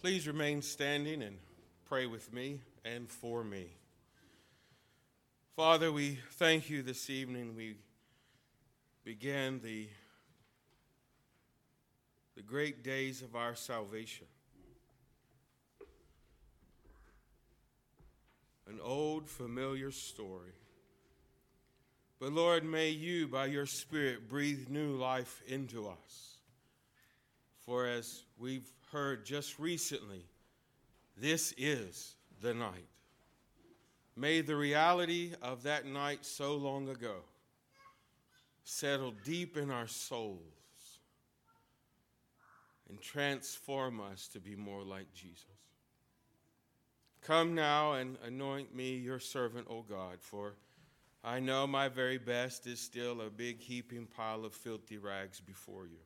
Please remain standing and pray with me and for me. Father, we thank you this evening. We begin the, the great days of our salvation. An old, familiar story. But Lord, may you, by your Spirit, breathe new life into us. For as we've heard just recently, this is the night. May the reality of that night so long ago settle deep in our souls and transform us to be more like Jesus. Come now and anoint me, your servant, O God, for I know my very best is still a big heaping pile of filthy rags before you.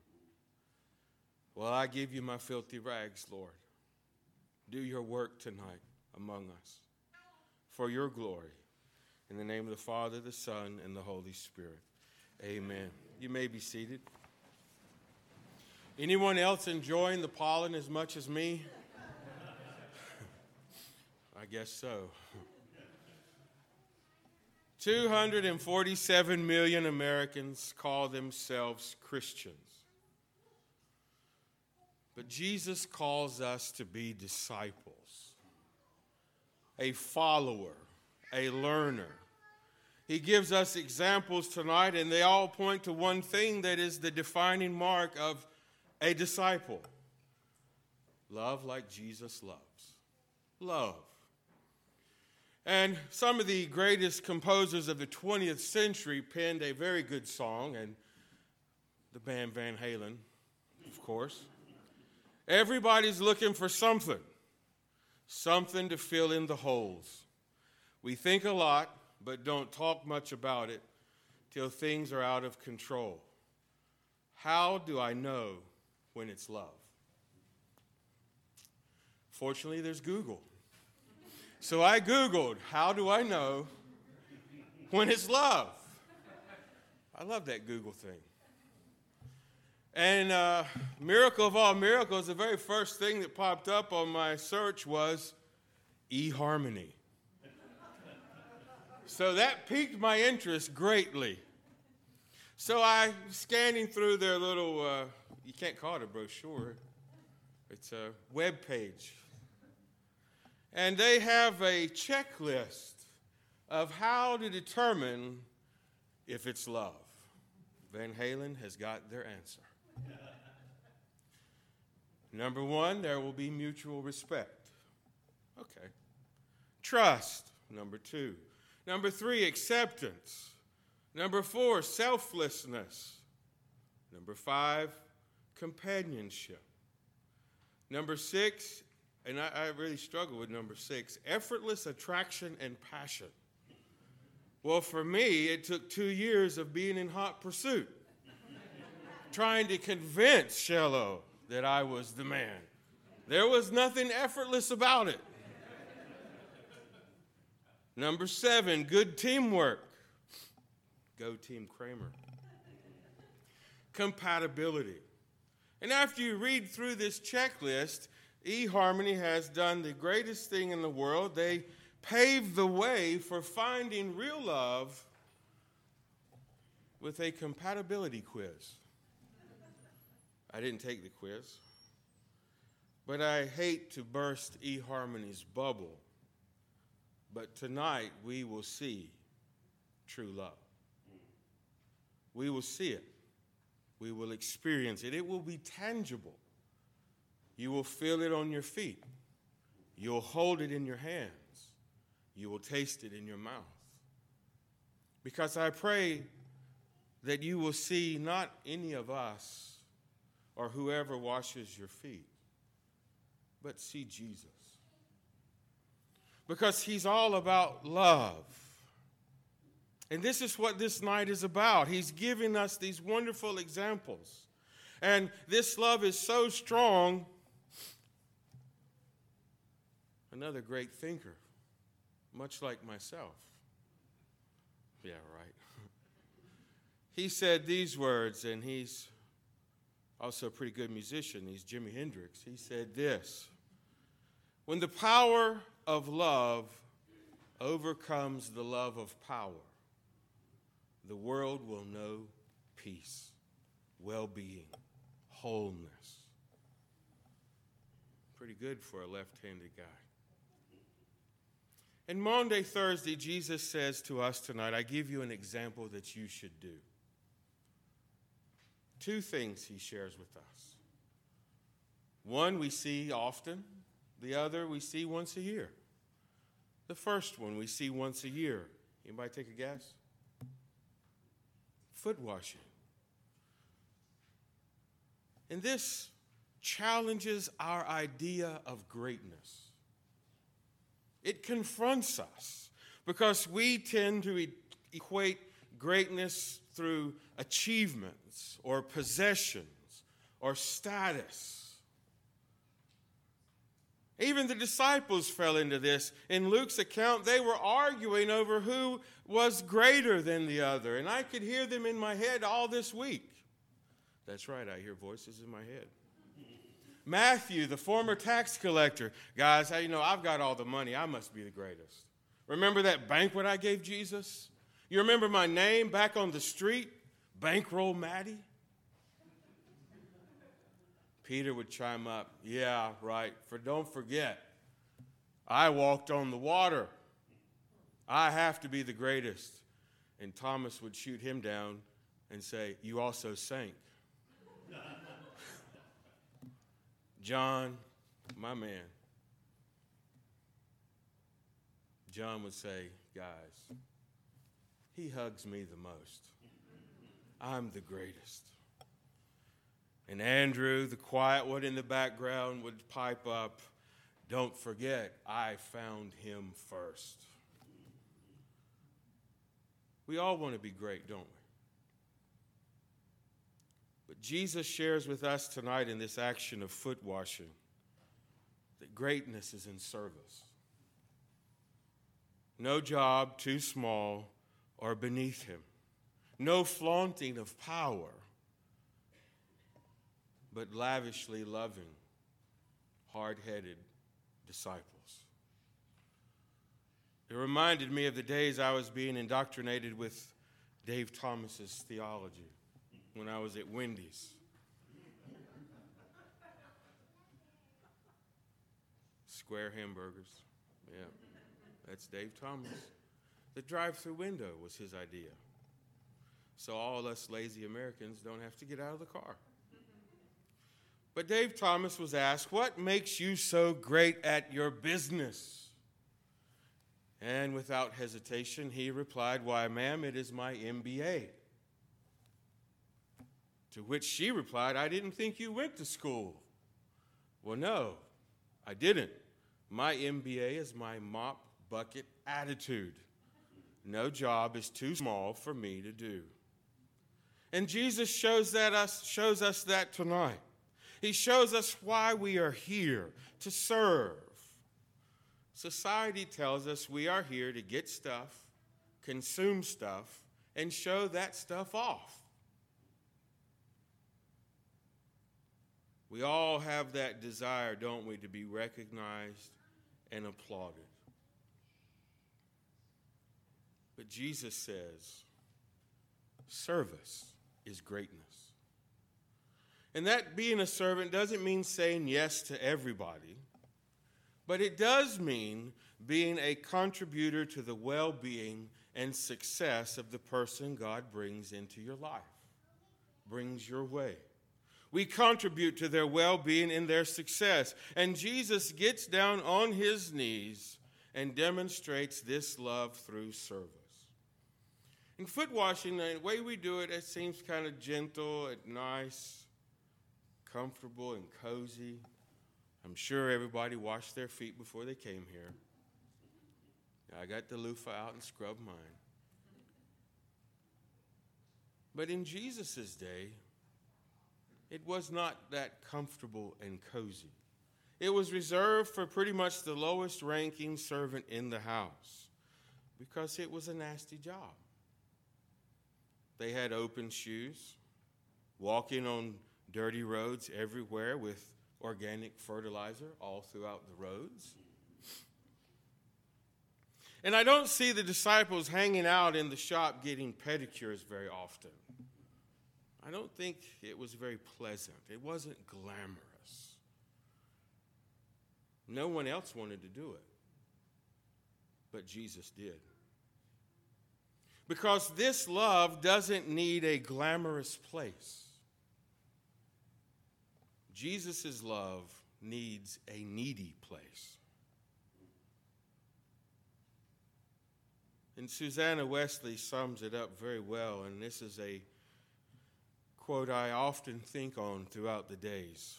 Well, I give you my filthy rags, Lord. Do your work tonight among us for your glory. In the name of the Father, the Son, and the Holy Spirit. Amen. You may be seated. Anyone else enjoying the pollen as much as me? I guess so. 247 million Americans call themselves Christians. But Jesus calls us to be disciples, a follower, a learner. He gives us examples tonight, and they all point to one thing that is the defining mark of a disciple love like Jesus loves. Love. And some of the greatest composers of the 20th century penned a very good song, and the band Van Halen, of course. Everybody's looking for something, something to fill in the holes. We think a lot, but don't talk much about it till things are out of control. How do I know when it's love? Fortunately, there's Google. So I Googled, how do I know when it's love? I love that Google thing. And uh, miracle of all miracles, the very first thing that popped up on my search was eHarmony. so that piqued my interest greatly. So I scanning through their little, uh, you can't call it a brochure, it's a web page. And they have a checklist of how to determine if it's love. Van Halen has got their answer. Number one, there will be mutual respect. Okay. Trust. Number two. Number three, acceptance. Number four, selflessness. Number five, companionship. Number six, and I, I, really struggle with number six, effortless attraction and passion. Well, for me, it took two years of being in hot pursuit trying to convince Shello that I was the man. There was nothing effortless about it. Number seven, good teamwork. Go, Team Kramer. Compatibility. And after you read through this checklist, eHarmony has done the greatest thing in the world. They paved the way for finding real love with a compatibility quiz. I didn't take the quiz. But I hate to burst eHarmony's bubble. But tonight we will see true love. We will see it. We will experience it. It will be tangible. You will feel it on your feet. You'll hold it in your hands. You will taste it in your mouth. Because I pray that you will see not any of us or whoever washes your feet, but see Jesus. Because he's all about love. And this is what this night is about. He's giving us these wonderful examples. And this love is so strong. Another great thinker, much like myself. Yeah, right. he said these words, and he's also a pretty good musician. He's Jimi Hendrix. He said this When the power of love overcomes the love of power, the world will know peace, well being, wholeness. Pretty good for a left handed guy. And Maundy, Thursday, Jesus says to us tonight, I give you an example that you should do. Two things he shares with us. One we see often, the other we see once a year. The first one we see once a year. Anybody take a guess? Foot washing. And this challenges our idea of greatness. It confronts us because we tend to equate greatness through achievements or possessions or status. Even the disciples fell into this. In Luke's account, they were arguing over who was greater than the other. And I could hear them in my head all this week. That's right, I hear voices in my head. Matthew, the former tax collector, guys, you know, I've got all the money. I must be the greatest. Remember that banquet I gave Jesus? You remember my name back on the street? Bankroll Matty? Peter would chime up, Yeah, right. For don't forget, I walked on the water. I have to be the greatest. And Thomas would shoot him down and say, You also sank. John, my man, John would say, Guys, he hugs me the most. I'm the greatest. And Andrew, the quiet one in the background, would pipe up, Don't forget, I found him first. We all want to be great, don't we? But Jesus shares with us tonight in this action of foot washing that greatness is in service. No job too small or beneath him. No flaunting of power, but lavishly loving, hard headed disciples. It reminded me of the days I was being indoctrinated with Dave Thomas's theology when I was at Wendy's. Square hamburgers. Yeah. That's Dave Thomas. The drive through window was his idea. So all us lazy Americans don't have to get out of the car. But Dave Thomas was asked, What makes you so great at your business? And without hesitation, he replied, Why, ma'am, it is my MBA. To which she replied, I didn't think you went to school. Well, no, I didn't. My MBA is my mop bucket attitude. No job is too small for me to do. And Jesus shows, that us, shows us that tonight. He shows us why we are here to serve. Society tells us we are here to get stuff, consume stuff, and show that stuff off. We all have that desire, don't we, to be recognized and applauded. But Jesus says, service is greatness. And that being a servant doesn't mean saying yes to everybody, but it does mean being a contributor to the well being and success of the person God brings into your life, brings your way. We contribute to their well being and their success. And Jesus gets down on his knees and demonstrates this love through service. In foot washing, the way we do it, it seems kind of gentle and nice, comfortable and cozy. I'm sure everybody washed their feet before they came here. I got the loofah out and scrubbed mine. But in Jesus' day, it was not that comfortable and cozy. It was reserved for pretty much the lowest ranking servant in the house because it was a nasty job. They had open shoes, walking on dirty roads everywhere with organic fertilizer all throughout the roads. And I don't see the disciples hanging out in the shop getting pedicures very often. I don't think it was very pleasant. It wasn't glamorous. No one else wanted to do it, but Jesus did. Because this love doesn't need a glamorous place. Jesus' love needs a needy place. And Susanna Wesley sums it up very well, and this is a quote I often think on throughout the days.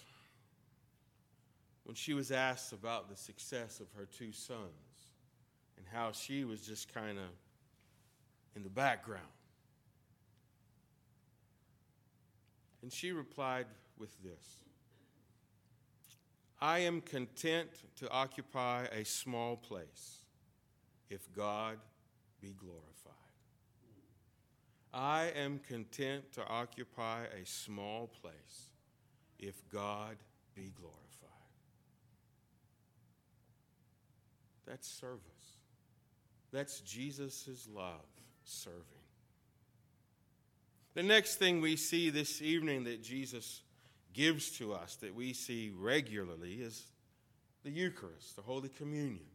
When she was asked about the success of her two sons and how she was just kind of in the background. And she replied with this I am content to occupy a small place if God be glorified. I am content to occupy a small place if God be glorified. That's service. That's Jesus' love serving. The next thing we see this evening that Jesus gives to us, that we see regularly, is the Eucharist, the Holy Communion.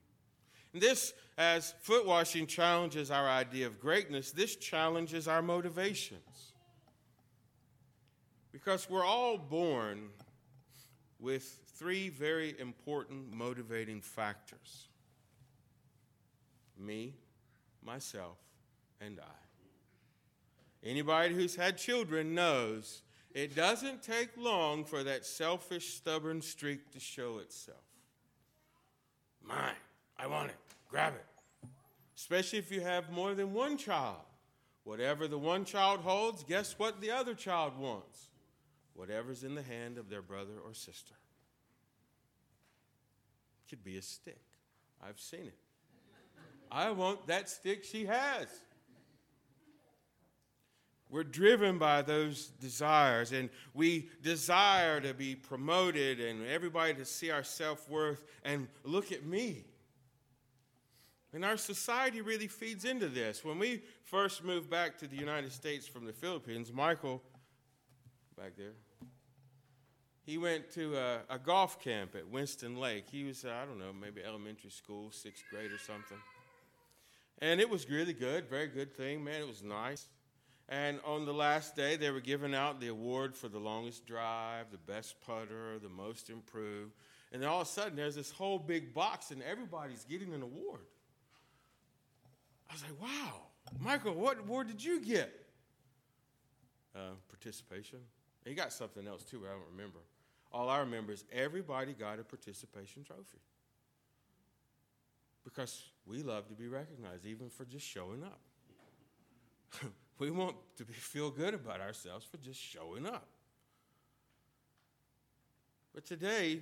And this, as foot washing challenges our idea of greatness, this challenges our motivations. Because we're all born with three very important motivating factors me, myself, and I. Anybody who's had children knows it doesn't take long for that selfish, stubborn streak to show itself. Mine. I want it. Grab it. Especially if you have more than one child. Whatever the one child holds, guess what the other child wants? Whatever's in the hand of their brother or sister. It could be a stick. I've seen it. I want that stick she has. We're driven by those desires, and we desire to be promoted and everybody to see our self worth and look at me. And our society really feeds into this. When we first moved back to the United States from the Philippines, Michael, back there, he went to a, a golf camp at Winston Lake. He was, uh, I don't know, maybe elementary school, sixth grade or something. And it was really good, very good thing, man. It was nice. And on the last day, they were giving out the award for the longest drive, the best putter, the most improved. And then all of a sudden, there's this whole big box, and everybody's getting an award. I was like, wow, Michael, what award did you get? Uh, participation. He got something else too, I don't remember. All I remember is everybody got a participation trophy. Because we love to be recognized, even for just showing up. we want to be, feel good about ourselves for just showing up. But today,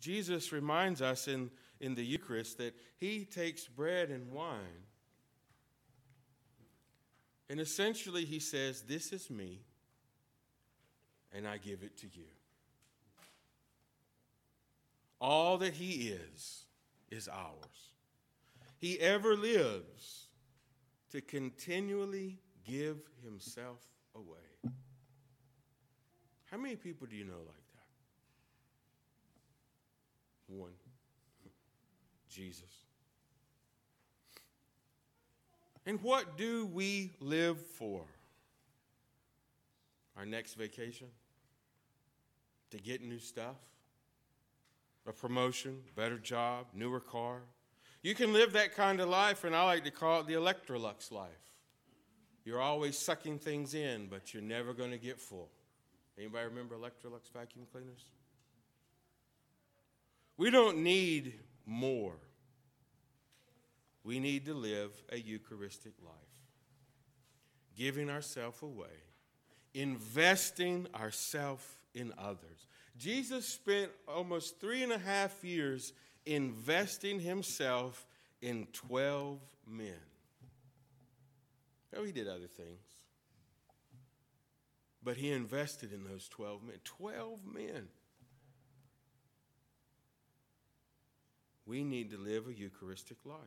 Jesus reminds us in, in the Eucharist that he takes bread and wine and essentially, he says, This is me, and I give it to you. All that he is, is ours. He ever lives to continually give himself away. How many people do you know like that? One Jesus. And what do we live for? Our next vacation? To get new stuff? A promotion, better job, newer car? You can live that kind of life, and I like to call it the Electrolux life. You're always sucking things in, but you're never going to get full. Anybody remember Electrolux vacuum cleaners? We don't need more. We need to live a Eucharistic life, giving ourselves away, investing ourselves in others. Jesus spent almost three and a half years investing himself in 12 men. Oh, he did other things. But he invested in those 12 men. 12 men. we need to live a Eucharistic life.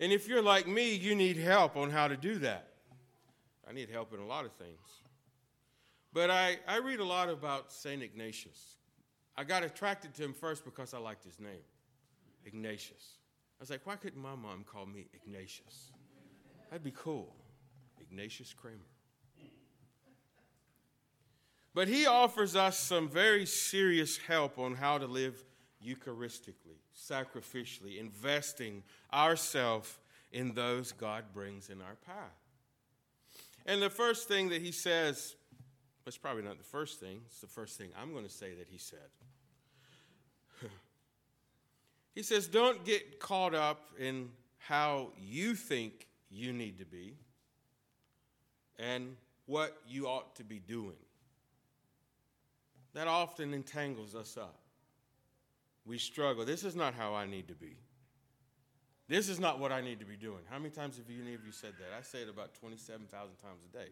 And if you're like me, you need help on how to do that. I need help in a lot of things. But I, I read a lot about St. Ignatius. I got attracted to him first because I liked his name, Ignatius. I was like, why couldn't my mom call me Ignatius? That'd be cool. Ignatius Kramer. But he offers us some very serious help on how to live Eucharistically, sacrificially, investing ourselves in those God brings in our path. And the first thing that he says, it's probably not the first thing, it's the first thing I'm going to say that he said. he says, Don't get caught up in how you think you need to be and what you ought to be doing. That often entangles us up. We struggle. This is not how I need to be. This is not what I need to be doing. How many times have you, any of you said that? I say it about 27,000 times a day.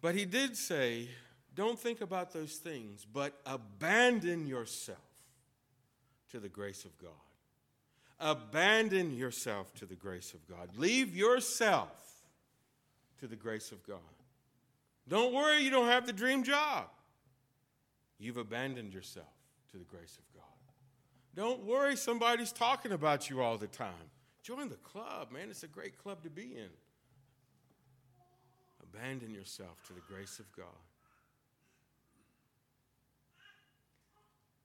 But he did say, don't think about those things, but abandon yourself to the grace of God. Abandon yourself to the grace of God. Leave yourself to the grace of God. Don't worry, you don't have the dream job. You've abandoned yourself to the grace of God. Don't worry, somebody's talking about you all the time. Join the club, man. It's a great club to be in. Abandon yourself to the grace of God.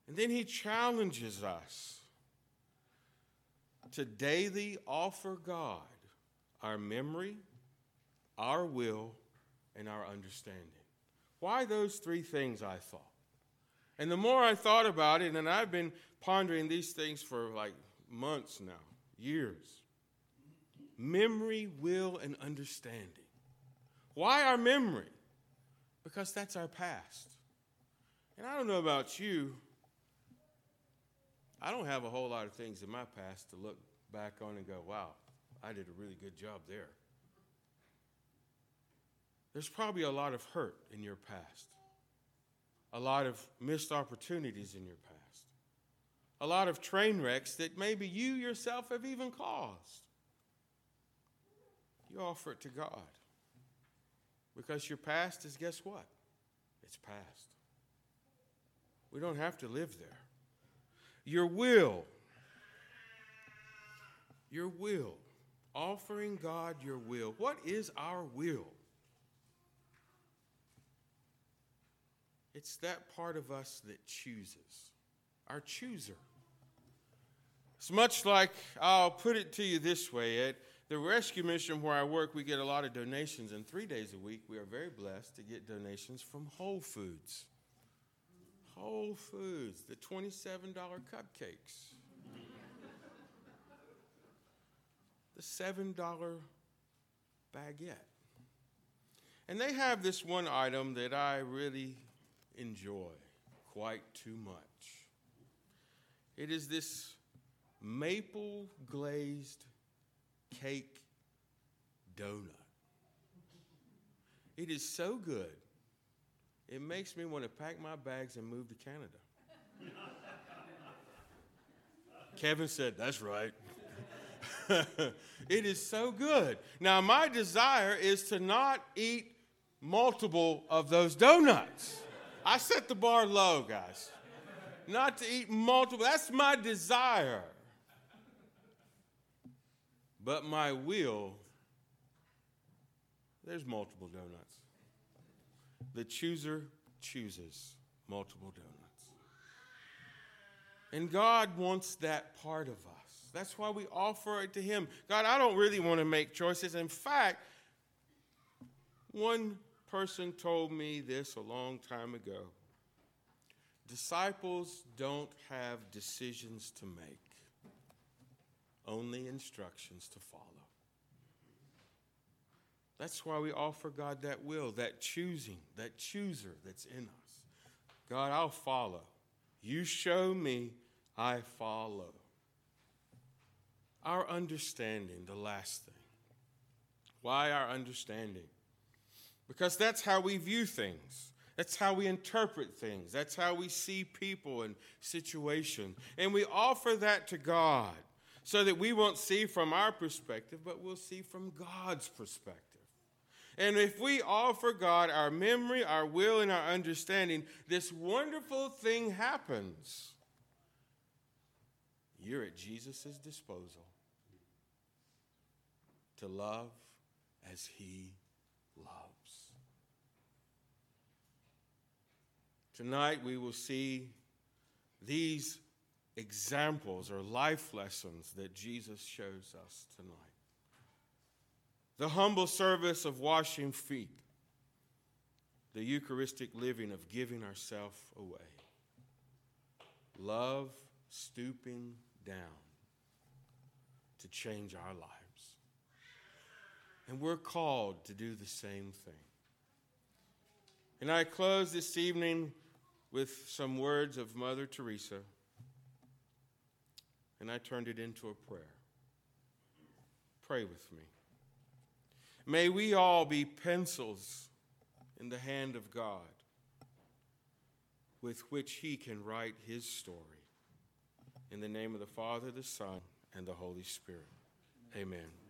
And then he challenges us to daily offer God our memory, our will, and our understanding. Why those three things, I thought? And the more I thought about it, and I've been pondering these things for like months now, years memory, will, and understanding. Why our memory? Because that's our past. And I don't know about you, I don't have a whole lot of things in my past to look back on and go, wow, I did a really good job there. There's probably a lot of hurt in your past a lot of missed opportunities in your past, a lot of train wrecks that maybe you yourself have even caused. You offer it to God because your past is, guess what? It's past. We don't have to live there. Your will, your will, offering God your will. What is our will? It's that part of us that chooses, our chooser. It's much like, I'll put it to you this way at the rescue mission where I work, we get a lot of donations, and three days a week, we are very blessed to get donations from Whole Foods. Whole Foods, the $27 cupcakes, the $7 baguette. And they have this one item that I really enjoy quite too much. It is this maple glazed cake donut. It is so good, it makes me want to pack my bags and move to Canada. Kevin said, That's right. it is so good. Now, my desire is to not eat multiple of those donuts. I set the bar low, guys. Not to eat multiple. That's my desire. But my will, there's multiple donuts. The chooser chooses multiple donuts. And God wants that part of us. That's why we offer it to Him. God, I don't really want to make choices. In fact, one person told me this a long time ago. Disciples don't have decisions to make, only instructions to follow. That's why we offer God that will, that choosing, that chooser that's in us. God, I'll follow. You show me, I follow. Our understanding, the last thing. Why our understanding? because that's how we view things. That's how we interpret things. That's how we see people and situations. And we offer that to God so that we won't see from our perspective, but we'll see from God's perspective. And if we offer God our memory, our will, and our understanding, this wonderful thing happens. You're at Jesus' disposal to love as He loves. Tonight we will see these examples or life lessons that Jesus shows us tonight. The humble service of washing feet, the Eucharistic living of giving ourselves away, love stooping down to change our lives. And we're called to do the same thing. And I close this evening with some words of Mother Teresa, and I turned it into a prayer. Pray with me. May we all be pencils in the hand of God with which He can write His story. In the name of the Father, the Son, and the Holy Spirit. Amen.